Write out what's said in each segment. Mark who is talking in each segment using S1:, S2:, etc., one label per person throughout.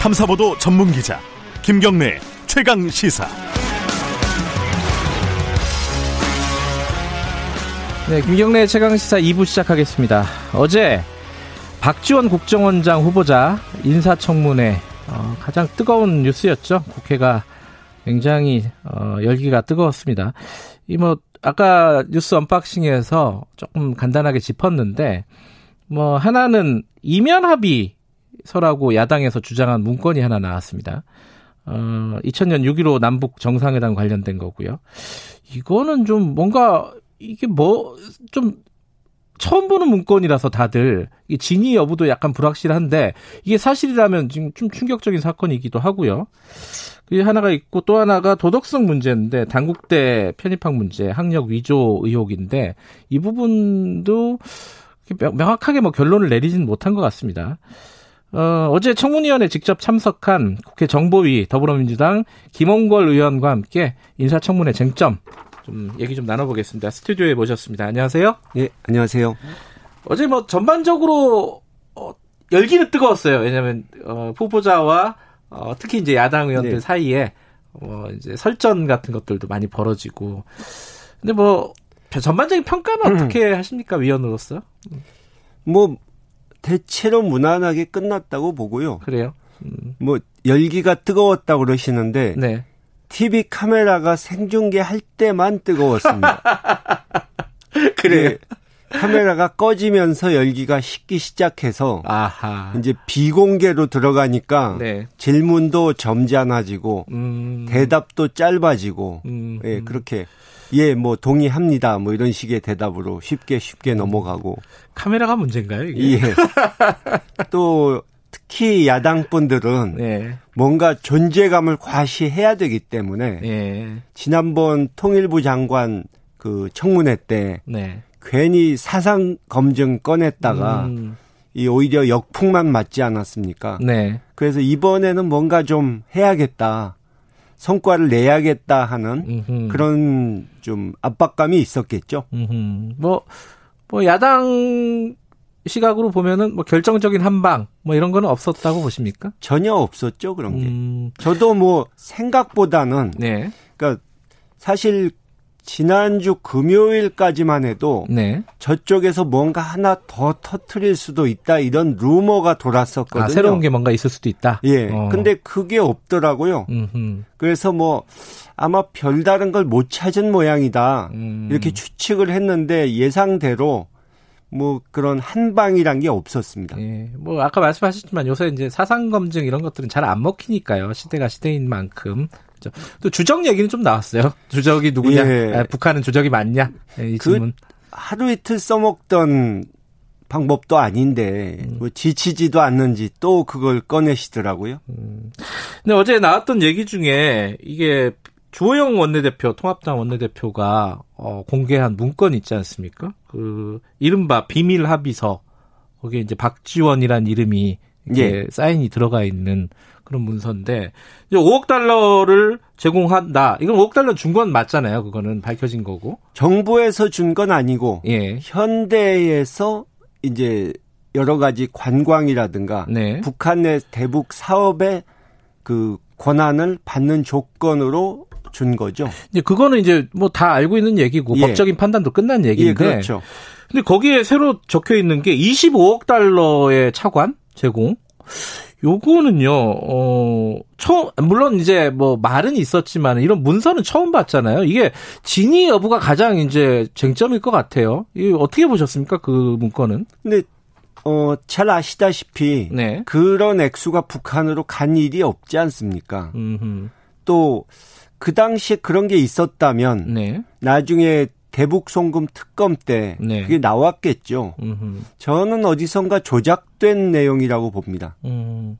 S1: 탐사보도 전문 기자 김경래 최강 시사.
S2: 네, 김경래 최강 시사 2부 시작하겠습니다. 어제 박지원 국정원장 후보자 인사청문회 어, 가장 뜨거운 뉴스였죠. 국회가 굉장히 어, 열기가 뜨거웠습니다. 이 뭐 아까 뉴스 언박싱에서 조금 간단하게 짚었는데 뭐 하나는 이면 합의 서라고 야당에서 주장한 문건이 하나 나왔습니다. 어, 2000년 6.15 남북 정상회담 관련된 거고요. 이거는 좀 뭔가 이게 뭐 좀 처음 보는 문건이라서 다들 이 진위 여부도 약간 불확실한데 이게 사실이라면 지금 좀 충격적인 사건이기도 하고요. 그게 하나가 있고 또 하나가 도덕성 문제인데 당국대 편입학 문제, 학력 위조 의혹인데 이 부분도 명확하게 뭐 결론을 내리지는 못한 것 같습니다. 어, 어제 청문위원회 직접 참석한 국회 정보위 더불어민주당 김홍걸 의원과 함께 인사청문회 쟁점 좀 얘기 좀 나눠보겠습니다. 스튜디오에 모셨습니다. 안녕하세요.
S3: 예, 안녕하세요.
S2: 어제 뭐 전반적으로 어, 열기는 뜨거웠어요. 왜냐하면 어, 후보자와 어, 특히 이제 야당 의원들 네. 사이에 뭐 이제 설전 같은 것들도 많이 벌어지고. 근데 뭐 전반적인 평가는 음. 어떻게 하십니까 위원으로서?
S3: 뭐 대체로 무난하게 끝났다고 보고요.
S2: 그래요.
S3: 음. 뭐 열기가 뜨거웠다고 그러시는데 네. TV 카메라가 생중계 할 때만 뜨거웠습니다.
S2: 그래. 네,
S3: 카메라가 꺼지면서 열기가 식기 시작해서 아하. 이제 비공개로 들어가니까 네. 질문도 점잖아지고 음. 대답도 짧아지고 음. 예, 그렇게 예, 뭐 동의합니다. 뭐 이런 식의 대답으로 쉽게 쉽게 넘어가고
S2: 카메라가 문제인가요? 이게? 예.
S3: 또 특히 야당 분들은 네. 뭔가 존재감을 과시해야 되기 때문에 네. 지난번 통일부 장관 그 청문회 때 네. 괜히 사상 검증 꺼냈다가 음. 이 오히려 역풍만 맞지 않았습니까? 네. 그래서 이번에는 뭔가 좀 해야겠다. 성과를 내야겠다 하는 음흠. 그런 좀 압박감이 있었겠죠.
S2: 음흠. 뭐, 뭐 야당 시각으로 보면은 뭐 결정적인 한방 뭐 이런 거는 없었다고 보십니까?
S3: 전혀 없었죠 그런 게. 음. 저도 뭐 생각보다는 네. 그러니까 사실 지난주 금요일까지만 해도 네. 저쪽에서 뭔가 하나 더 터트릴 수도 있다 이런 루머가 돌았었거든요. 아,
S2: 새로운 게 뭔가 있을 수도 있다.
S3: 예. 어. 근데 그게 없더라고요. 음흠. 그래서 뭐 아마 별다른 걸 못 찾은 모양이다. 음. 이렇게 추측을 했는데 예상대로 뭐 그런 한방이란 게 없었습니다.
S2: 예. 뭐 아까 말씀하셨지만 요새 이제 사상 검증 이런 것들은 잘 안 먹히니까요. 시대가 시대인 만큼. 또 주적 얘기는 좀 나왔어요. 주적이 누구냐? 예. 아, 북한은 주적이 맞냐? 예, 이그 질문.
S3: 하루 이틀 써먹던 방법도 아닌데 음. 뭐 지치지도 않는지 또 그걸 꺼내시더라고요. 음.
S2: 근데 어제 나왔던 얘기 중에 이게 주호영 원내대표, 통합당 원내대표가 어, 공개한 문건 있지 않습니까? 그 이른바 비밀 합의서 거기에 이제 박지원이란 이름이 예. 사인이 들어가 있는 그런 문서인데 이제 5억 달러를 제공한다. 이건 5억 달러 준 건 맞잖아요. 그거는 밝혀진 거고.
S3: 정부에서 준 건 아니고 예. 현대에서 이제 여러 가지 관광이라든가 네. 북한 내 대북 사업의 그 권한을 받는 조건으로 준 거죠.
S2: 이제 그거는 이제 뭐 다 알고 있는 얘기고 예. 법적인 판단도 끝난 얘기인데. 예,
S3: 그렇죠.
S2: 근데 거기에 새로 적혀 있는 게 25억 달러의 차관 제공. 요거는요, 어, 처음, 물론 이제 뭐 말은 있었지만 이런 문서는 처음 봤잖아요. 이게 진위 여부가 가장 이제 쟁점일 것 같아요. 이 어떻게 보셨습니까? 그 문건은?
S3: 근데, 어, 잘 아시다시피. 네. 그런 액수가 북한으로 간 일이 없지 않습니까? 음흠. 또 그 당시에 그런 게 있었다면 네. 나중에 대북 송금 특검 때 네. 그게 나왔겠죠. 음흠. 저는 어디선가 조작된 내용이라고 봅니다. 음.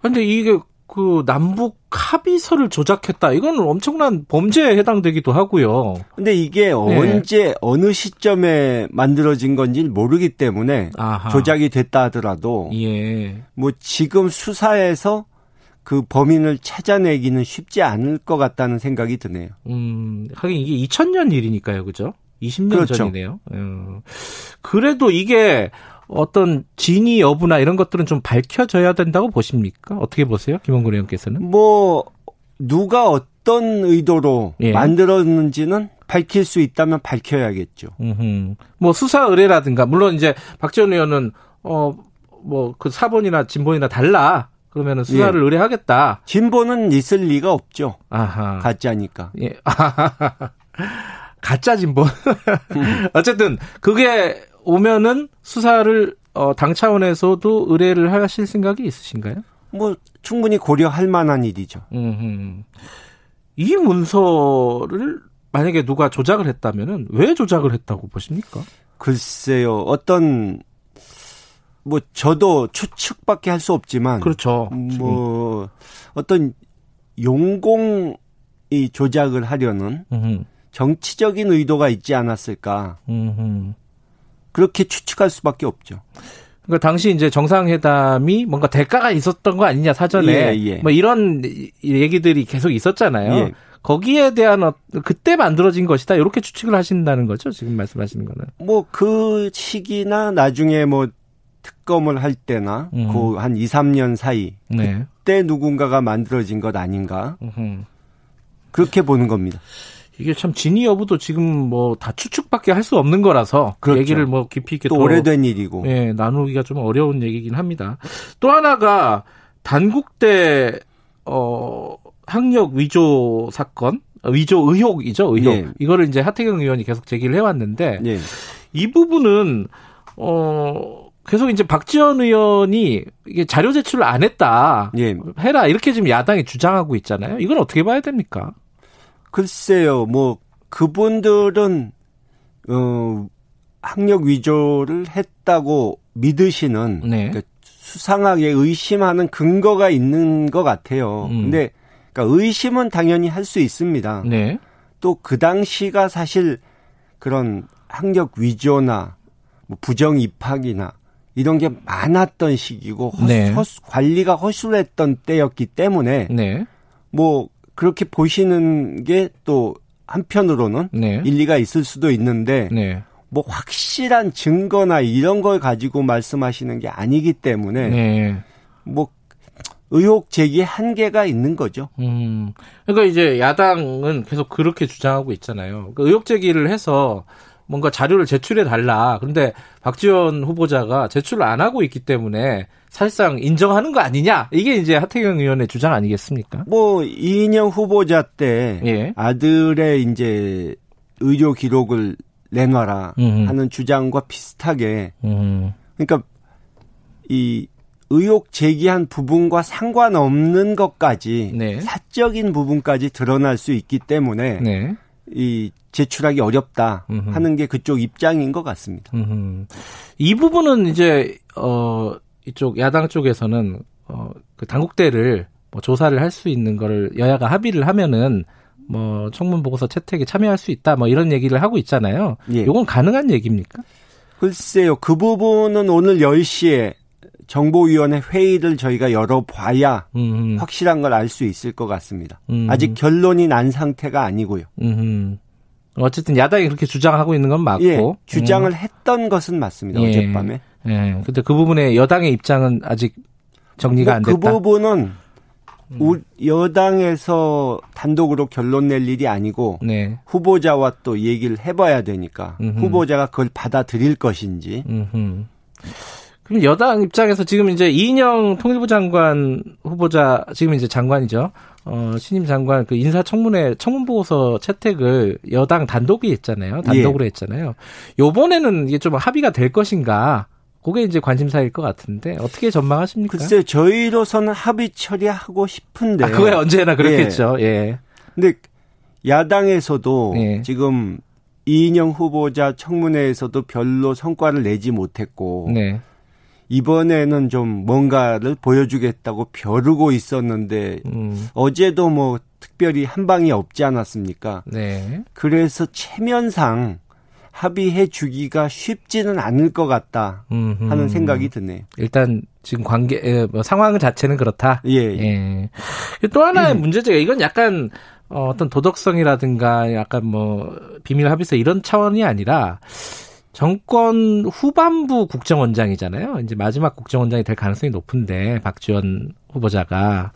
S2: 근데 이게 그 남북 합의서를 조작했다. 이건 엄청난 범죄에 해당되기도 하고요.
S3: 근데 이게 네. 언제 어느 시점에 만들어진 건지 모르기 때문에 아하. 조작이 됐다 하더라도 예. 뭐 지금 수사에서 그 범인을 찾아내기는 쉽지 않을 것 같다는 생각이 드네요.
S2: 음, 하긴 이게 2000년 일이니까요, 그죠? 20년 그렇죠. 전이네요. 어. 그래도 이게 어떤 진위 여부나 이런 것들은 좀 밝혀져야 된다고 보십니까? 어떻게 보세요, 김원근 의원께서는?
S3: 뭐 누가 어떤 의도로 예. 만들었는지는 밝힐 수 있다면 밝혀야겠죠.
S2: 뭐 수사 의뢰라든가 물론 이제 박지원 의원은 어 뭐 그 사본이나 진본이나 달라. 그러면은 수사를 예. 의뢰하겠다.
S3: 진본은 있을 리가 없죠. 아하. 가짜니까. 예.
S2: 가짜 진본. 어쨌든 그게 오면은 수사를 어, 당 차원에서도 의뢰를 하실 생각이 있으신가요?
S3: 뭐 충분히 고려할 만한 일이죠. 음흠.
S2: 이 문서를 만약에 누가 조작을 했다면은 왜 조작을 했다고 보십니까?
S3: 글쎄요. 어떤 뭐 저도 추측밖에 할 수 없지만
S2: 그렇죠.
S3: 뭐 어떤 용공이 조작을 하려는 음흠. 정치적인 의도가 있지 않았을까. 음흠. 그렇게 추측할 수밖에 없죠.
S2: 그러니까 당시 이제 정상회담이 뭔가 대가가 있었던 거 아니냐 사전에 예, 예. 뭐 이런 얘기들이 계속 있었잖아요. 예. 거기에 대한 어, 그때 만들어진 것이다 이렇게 추측을 하신다는 거죠 지금 말씀하시는 거는.
S3: 뭐 그 시기나 나중에 뭐 특검을 할 때나 음. 그한 2, 3년 사이 네. 그때 누군가가 만들어진 것 아닌가 음흠. 그렇게 보는 겁니다.
S2: 이게 참 진위 여부도 지금 뭐 다 추측밖에 할 수 없는 거라서 그 그렇죠. 얘기를 뭐 깊이 있게
S3: 또 오래된 일이고
S2: 예, 나누기가 좀 어려운 얘기긴 합니다. 또 하나가 단국대 어 학력 위조 사건, 위조 의혹이죠, 의혹. 네. 이거를 이제 하태경 의원이 계속 제기를 해왔는데 네. 이 부분은 어 계속 이제 박지원 의원이 이게 자료 제출을 안 했다, 네. 해라 이렇게 지금 야당이 주장하고 있잖아요. 이건 어떻게 봐야 됩니까?
S3: 글쎄요, 뭐 그분들은 어 학력 위조를 했다고 믿으시는 네. 그러니까 수상하게 의심하는 근거가 있는 것 같아요. 음. 근데 그러니까 의심은 당연히 할 수 있습니다. 네. 또그 당시가 사실 그런 학력 위조나 뭐 부정 입학이나 이런 게 많았던 시기고 허, 네. 허, 관리가 허술했던 때였기 때문에 네. 뭐 그렇게 보시는 게 또 한편으로는 네. 일리가 있을 수도 있는데 네. 뭐 확실한 증거나 이런 걸 가지고 말씀하시는 게 아니기 때문에 네. 뭐 의혹 제기에 한계가 있는 거죠. 음.
S2: 그러니까 이제 야당은 계속 그렇게 주장하고 있잖아요. 그 의혹 제기를 해서 뭔가 자료를 제출해 달라. 그런데 박지원 후보자가 제출을 안 하고 있기 때문에 사실상 인정하는 거 아니냐? 이게 이제 하태경 의원의 주장 아니겠습니까?
S3: 뭐 이인영 후보자 때 예. 아들의 이제 의료 기록을 내놔라 음흠. 하는 주장과 비슷하게 음. 그러니까 이 의혹 제기한 부분과 상관없는 것까지 네. 사적인 부분까지 드러날 수 있기 때문에 네. 이 제출하기 어렵다 음흠. 하는 게 그쪽 입장인 것 같습니다. 음흠.
S2: 이 부분은 이제 어 이쪽 야당 쪽에서는 어그 당국대를 뭐 조사를 할 수 있는 거를 여야가 합의를 하면은 뭐 청문 보고서 채택에 참여할 수 있다 뭐 이런 얘기를 하고 있잖아요. 예. 이건 가능한 얘기입니까?
S3: 글쎄요. 그 부분은 오늘 10시에 정보위원회 회의를 저희가 열어봐야 음흠. 확실한 걸 알 수 있을 것 같습니다. 음흠. 아직 결론이 난 상태가 아니고요. 음흠.
S2: 어쨌든 야당이 그렇게 주장하고 있는 건 맞고 예,
S3: 주장을 음. 했던 것은 맞습니다. 예. 어젯밤에.
S2: 예. 근데 그 부분에 여당의 입장은 아직 정리가 뭐안 그
S3: 됐다. 그 부분은 음. 여당에서 단독으로 결론 낼 일이 아니고 네. 후보자와 또 얘기를 해봐야 되니까 음흠. 후보자가 그걸 받아들일 것인지. 음흠.
S2: 그럼 여당 입장에서 지금 이제 이인영 통일부 장관 후보자 지금 이제 장관이죠. 어, 신임 장관 그 인사청문회 청문보고서 채택을 여당 단독이 했잖아요. 단독으로 예. 했잖아요. 요번에는 이게 좀 합의가 될 것인가? 그게 이제 관심사일 것 같은데 어떻게 전망하십니까?
S3: 글쎄 저희로서는 합의 처리하고 싶은데.
S2: 아, 그거야 언제나 그렇겠죠. 예. 예.
S3: 근데 야당에서도 예. 지금 이인영 후보자 청문회에서도 별로 성과를 내지 못했고 네. 이번에는 좀 뭔가를 보여주겠다고 벼르고 있었는데 음. 어제도 뭐 특별히 한 방이 없지 않았습니까? 네. 그래서 체면상 합의해 주기가 쉽지는 않을 것 같다 음흠. 하는 생각이 드네요.
S2: 일단 지금 관계 뭐 상황 자체는 그렇다. 예. 예. 또 하나의 음. 문제제가 이건 약간 어, 어떤 도덕성이라든가 약간 뭐 비밀 합의서 이런 차원이 아니라 정권 후반부 국정원장이잖아요. 이제 마지막 국정원장이 될 가능성이 높은데 박지원 후보자가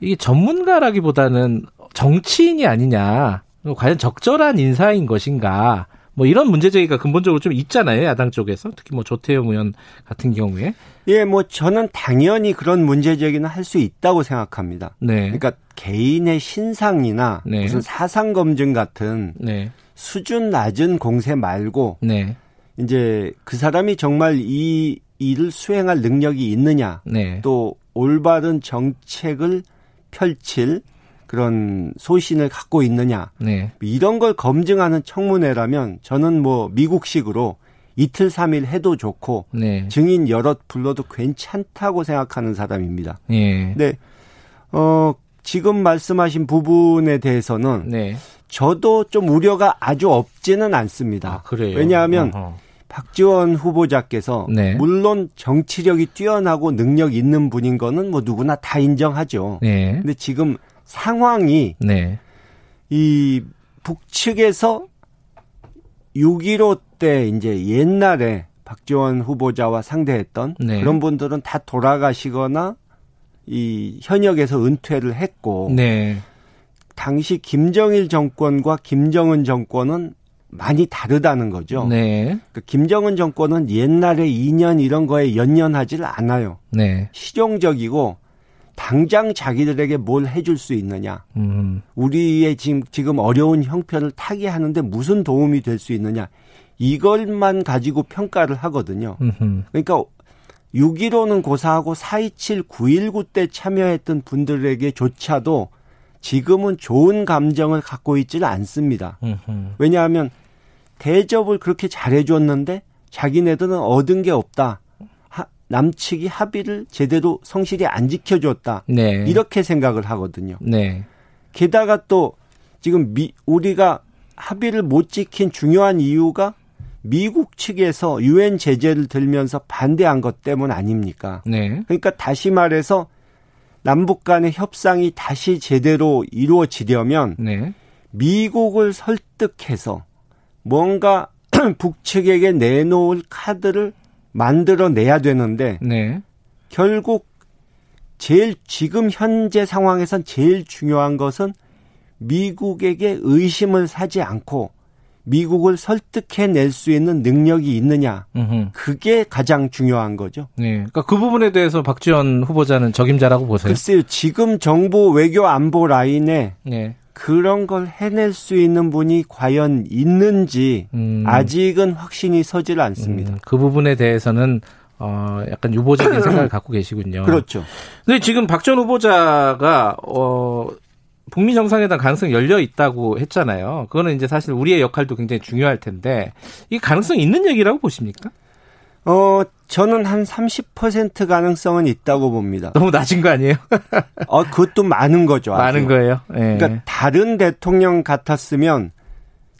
S2: 이게 전문가라기보다는 정치인이 아니냐. 과연 적절한 인사인 것인가. 뭐 이런 문제 제기가 근본적으로 좀 있잖아요. 야당 쪽에서. 특히 뭐 조태용 의원 같은 경우에.
S3: 예, 뭐 저는 당연히 그런 문제 제기는 할 수 있다고 생각합니다. 네. 그러니까 개인의 신상이나 네. 무슨 사상 검증 같은 네. 수준 낮은 공세 말고 네. 이제 그 사람이 정말 이 일을 수행할 능력이 있느냐. 네. 또 올바른 정책을 펼칠 그런 소신을 갖고 있느냐 네. 이런 걸 검증하는 청문회라면 저는 뭐 미국식으로 이틀 삼일 해도 좋고 네. 증인 여럿 불러도 괜찮다고 생각하는 사람입니다. 네. 네. 어 지금 말씀하신 부분에 대해서는 네. 저도 좀 우려가 아주 없지는 않습니다. 아, 왜냐하면 어허. 박지원 후보자께서 네. 물론 정치력이 뛰어나고 능력 있는 분인 거는 뭐 누구나 다 인정하죠. 네. 근데 지금 상황이 네. 이 북측에서 6.15 때 이제 옛날에 박지원 후보자와 상대했던 네. 그런 분들은 다 돌아가시거나 이 현역에서 은퇴를 했고 네. 당시 김정일 정권과 김정은 정권은 많이 다르다는 거죠. 네. 그 김정은 정권은 옛날에 2년 이런 거에 연연하지를 않아요. 네. 실용적이고 당장 자기들에게 뭘 해줄 수 있느냐. 음. 우리의 지금, 지금 어려운 형편을 타게 하는데 무슨 도움이 될 수 있느냐. 이것만 가지고 평가를 하거든요. 음흠. 그러니까 6.15는 고사하고 4.27, 9.19 때 참여했던 분들에게조차도 지금은 좋은 감정을 갖고 있지를 않습니다. 음흠. 왜냐하면 대접을 그렇게 잘해줬는데 자기네들은 얻은 게 없다. 남측이 합의를 제대로 성실히 안 지켜줬다. 네. 이렇게 생각을 하거든요. 네. 게다가 또 지금 미, 우리가 합의를 못 지킨 중요한 이유가 미국 측에서 유엔 제재를 들면서 반대한 것 때문 아닙니까? 네. 그러니까 다시 말해서 남북 간의 협상이 다시 제대로 이루어지려면 네. 미국을 설득해서 뭔가 북측에게 내놓을 카드를 만들어내야 되는데 네. 결국 제일 지금 현재 상황에선 제일 중요한 것은 미국에게 의심을 사지 않고 미국을 설득해낼 수 있는 능력이 있느냐. 음흠. 그게 가장 중요한 거죠.
S2: 네. 그러니까 그 부분에 대해서 박지원 후보자는 적임자라고 보세요.
S3: 글쎄요. 지금 정보 외교 안보 라인에 네. 그런 걸 해낼 수 있는 분이 과연 있는지 음. 아직은 확신이 서질 않습니다. 음,
S2: 그 부분에 대해서는 어 약간 유보적인 생각을 갖고 계시군요.
S3: 그렇죠.
S2: 근데 지금 박 전 후보자가 어 북미 정상회담 가능성이 열려 있다고 했잖아요. 그거는 이제 사실 우리의 역할도 굉장히 중요할 텐데 이 가능성 있는 얘기라고 보십니까?
S3: 어, 저는 한 30% 가능성은 있다고 봅니다.
S2: 너무 낮은 거 아니에요?
S3: 어, 그것도 많은 거죠.
S2: 아주. 많은 거예요.
S3: 네. 그러니까 다른 대통령 같았으면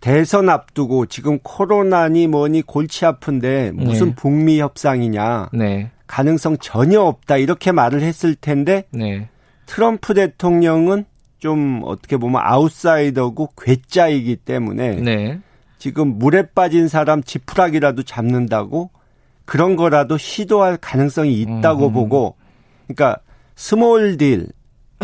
S3: 대선 앞두고 지금 코로나니 뭐니 골치 아픈데 무슨 네. 북미 협상이냐. 네. 가능성 전혀 없다. 이렇게 말을 했을 텐데 네. 트럼프 대통령은 좀 어떻게 보면 아웃사이더고 괴짜이기 때문에 네. 지금 물에 빠진 사람 지푸라기라도 잡는다고 그런 거라도 시도할 가능성이 있다고 음. 보고 그러니까 small deal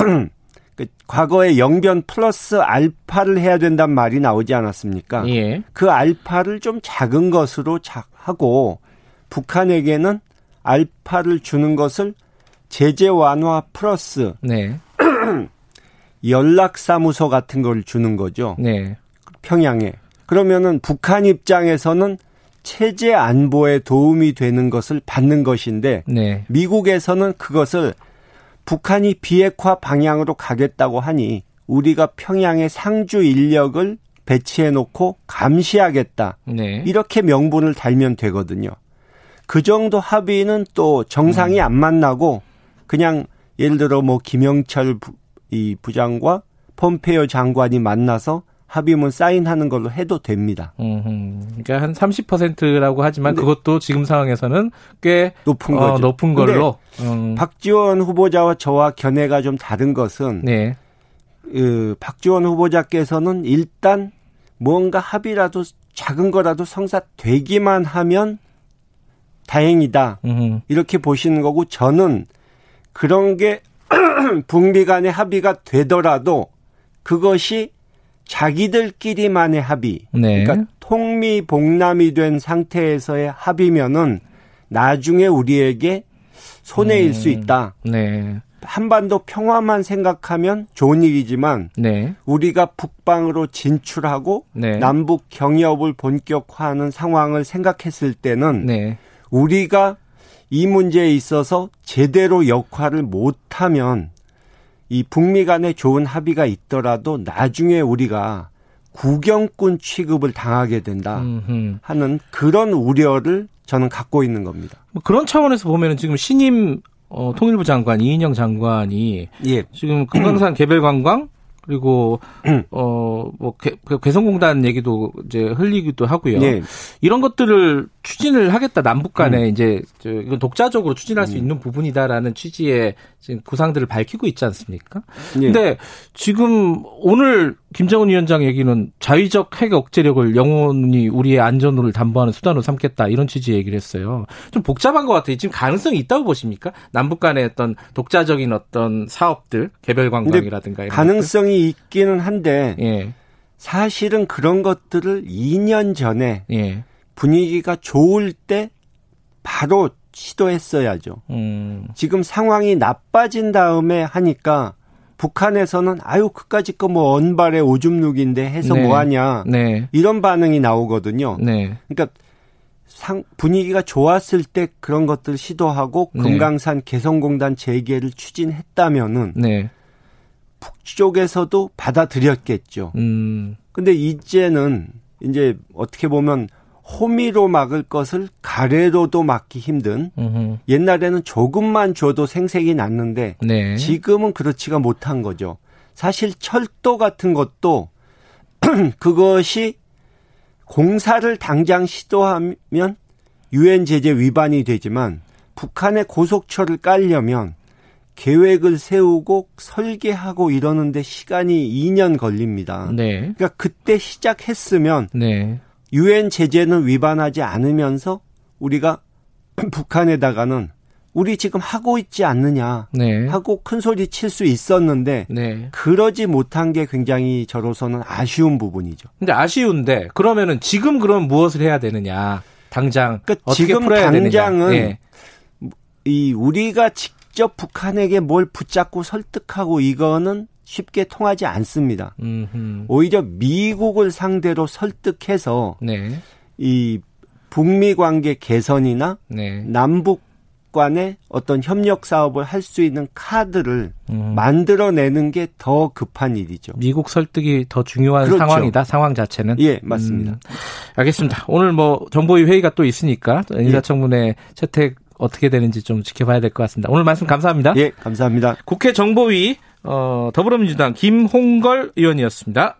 S3: 그 과거에 영변 플러스 알파를 해야 된단 말이 나오지 않았습니까? 예. 그 알파를 좀 작은 것으로 하고 북한에게는 알파를 주는 것을 제재 완화 플러스 네. 연락사무소 같은 걸 주는 거죠. 네. 평양에. 그러면은 북한 입장에서는 체제 안보에 도움이 되는 것을 받는 것인데 네. 미국에서는 그것을 북한이 비핵화 방향으로 가겠다고 하니 우리가 평양에 상주 인력을 배치해 놓고 감시하겠다. 네. 이렇게 명분을 달면 되거든요. 그 정도 합의는 또 정상이 음. 안 만나고 그냥 예를 들어 뭐 김영철 부, 이 부장과 폼페이오 장관이 만나서 합의문 사인하는 걸로 해도 됩니다.
S2: 음, 그러니까 한 30%라고 하지만 네. 그것도 지금 상황에서는 꽤 높은 어, 거죠. 높은 걸로.
S3: 음. 박지원 후보자와 저와 견해가 좀 다른 것은 네. 그 박지원 후보자께서는 일단 뭔가 합의라도 작은 거라도 성사되기만 하면 다행이다. 음흠. 이렇게 보시는 거고 저는 그런 게 북미 간의 합의가 되더라도 그것이 자기들끼리만의 합의. 네. 그러니까 통미복남이 된 상태에서의 합의면은 나중에 우리에게 손해일 음. 수 있다. 네. 한반도 평화만 생각하면 좋은 일이지만 네. 우리가 북방으로 진출하고 네. 남북 경협을 본격화하는 상황을 생각했을 때는 네. 우리가 이 문제에 있어서 제대로 역할을 못하면 이 북미 간에 좋은 합의가 있더라도 나중에 우리가 구경꾼 취급을 당하게 된다 하는 그런 우려를 저는 갖고 있는 겁니다.
S2: 뭐 그런 차원에서 보면은 지금 신임 어, 통일부 장관 이인영 장관이 예. 지금 금강산 개별 관광 그리고 음. 어뭐 그 개성공단 얘기도 이제 흘리기도 하고요. 네. 이런 것들을 추진을 하겠다 남북 간에 음. 이제 저 이건 독자적으로 추진할 수 음. 있는 부분이다라는 취지의 지금 구상들을 밝히고 있지 않습니까? 네. 근데 지금 오늘 김정은 위원장 얘기는 자위적 핵 억제력을 영원히 우리의 안전을 담보하는 수단으로 삼겠다 이런 취지의 얘기를 했어요. 좀 복잡한 것 같아요. 지금 가능성이 있다고 보십니까? 남북 간의 어떤 독자적인 어떤 사업들 개별 관광이라든가
S3: 가능성이 것들? 있기는 한데 예. 사실은 그런 것들을 2년 전에 예. 분위기가 좋을 때 바로 시도했어야죠. 음. 지금 상황이 나빠진 다음에 하니까 북한에서는 아유 그까짓 거 뭐 언발의 오줌 누기인데 해서 네. 뭐 하냐 네. 이런 반응이 나오거든요. 네. 그러니까 상 분위기가 좋았을 때 그런 것들 시도하고 네. 금강산 개성공단 재개를 추진했다면은 네. 북쪽에서도 받아들였겠죠. 음. 근데 이제는 이제 어떻게 보면 호미로 막을 것을 가래로도 막기 힘든 으흠. 옛날에는 조금만 줘도 생색이 났는데 네. 지금은 그렇지가 못한 거죠. 사실 철도 같은 것도 그것이 공사를 당장 시도하면 유엔 제재 위반이 되지만 북한의 고속철을 깔려면 계획을 세우고 설계하고 이러는데 시간이 2년 걸립니다. 네. 그러니까 그때 시작했으면 네. 유엔 제재는 위반하지 않으면서 우리가 북한에다가는 우리 지금 하고 있지 않느냐 네. 하고 큰 소리 칠 수 있었는데 네. 그러지 못한 게 굉장히 저로서는 아쉬운 부분이죠.
S2: 근데 아쉬운데 그러면은 지금 그럼 무엇을 해야 되느냐? 당장 그러니까
S3: 지금 당장은 네. 이 우리가 직접 북한에게 뭘 붙잡고 설득하고 이거는 쉽게 통하지 않습니다. 음흠. 오히려 미국을 상대로 설득해서 네. 이 북미 관계 개선이나 네. 남북 간의 어떤 협력 사업을 할 수 있는 카드를 음. 만들어내는 게 더 급한 일이죠.
S2: 미국 설득이 더 중요한 그렇죠. 상황이다. 상황 자체는.
S3: 예, 맞습니다. 음.
S2: 알겠습니다. 오늘 뭐 정보위 회의가 또 있으니까 인사청문회 예. 채택 어떻게 되는지 좀 지켜봐야 될 것 같습니다. 오늘 말씀 감사합니다.
S3: 예, 감사합니다.
S2: 국회 정보위 어, 더불어민주당 김홍걸 의원이었습니다.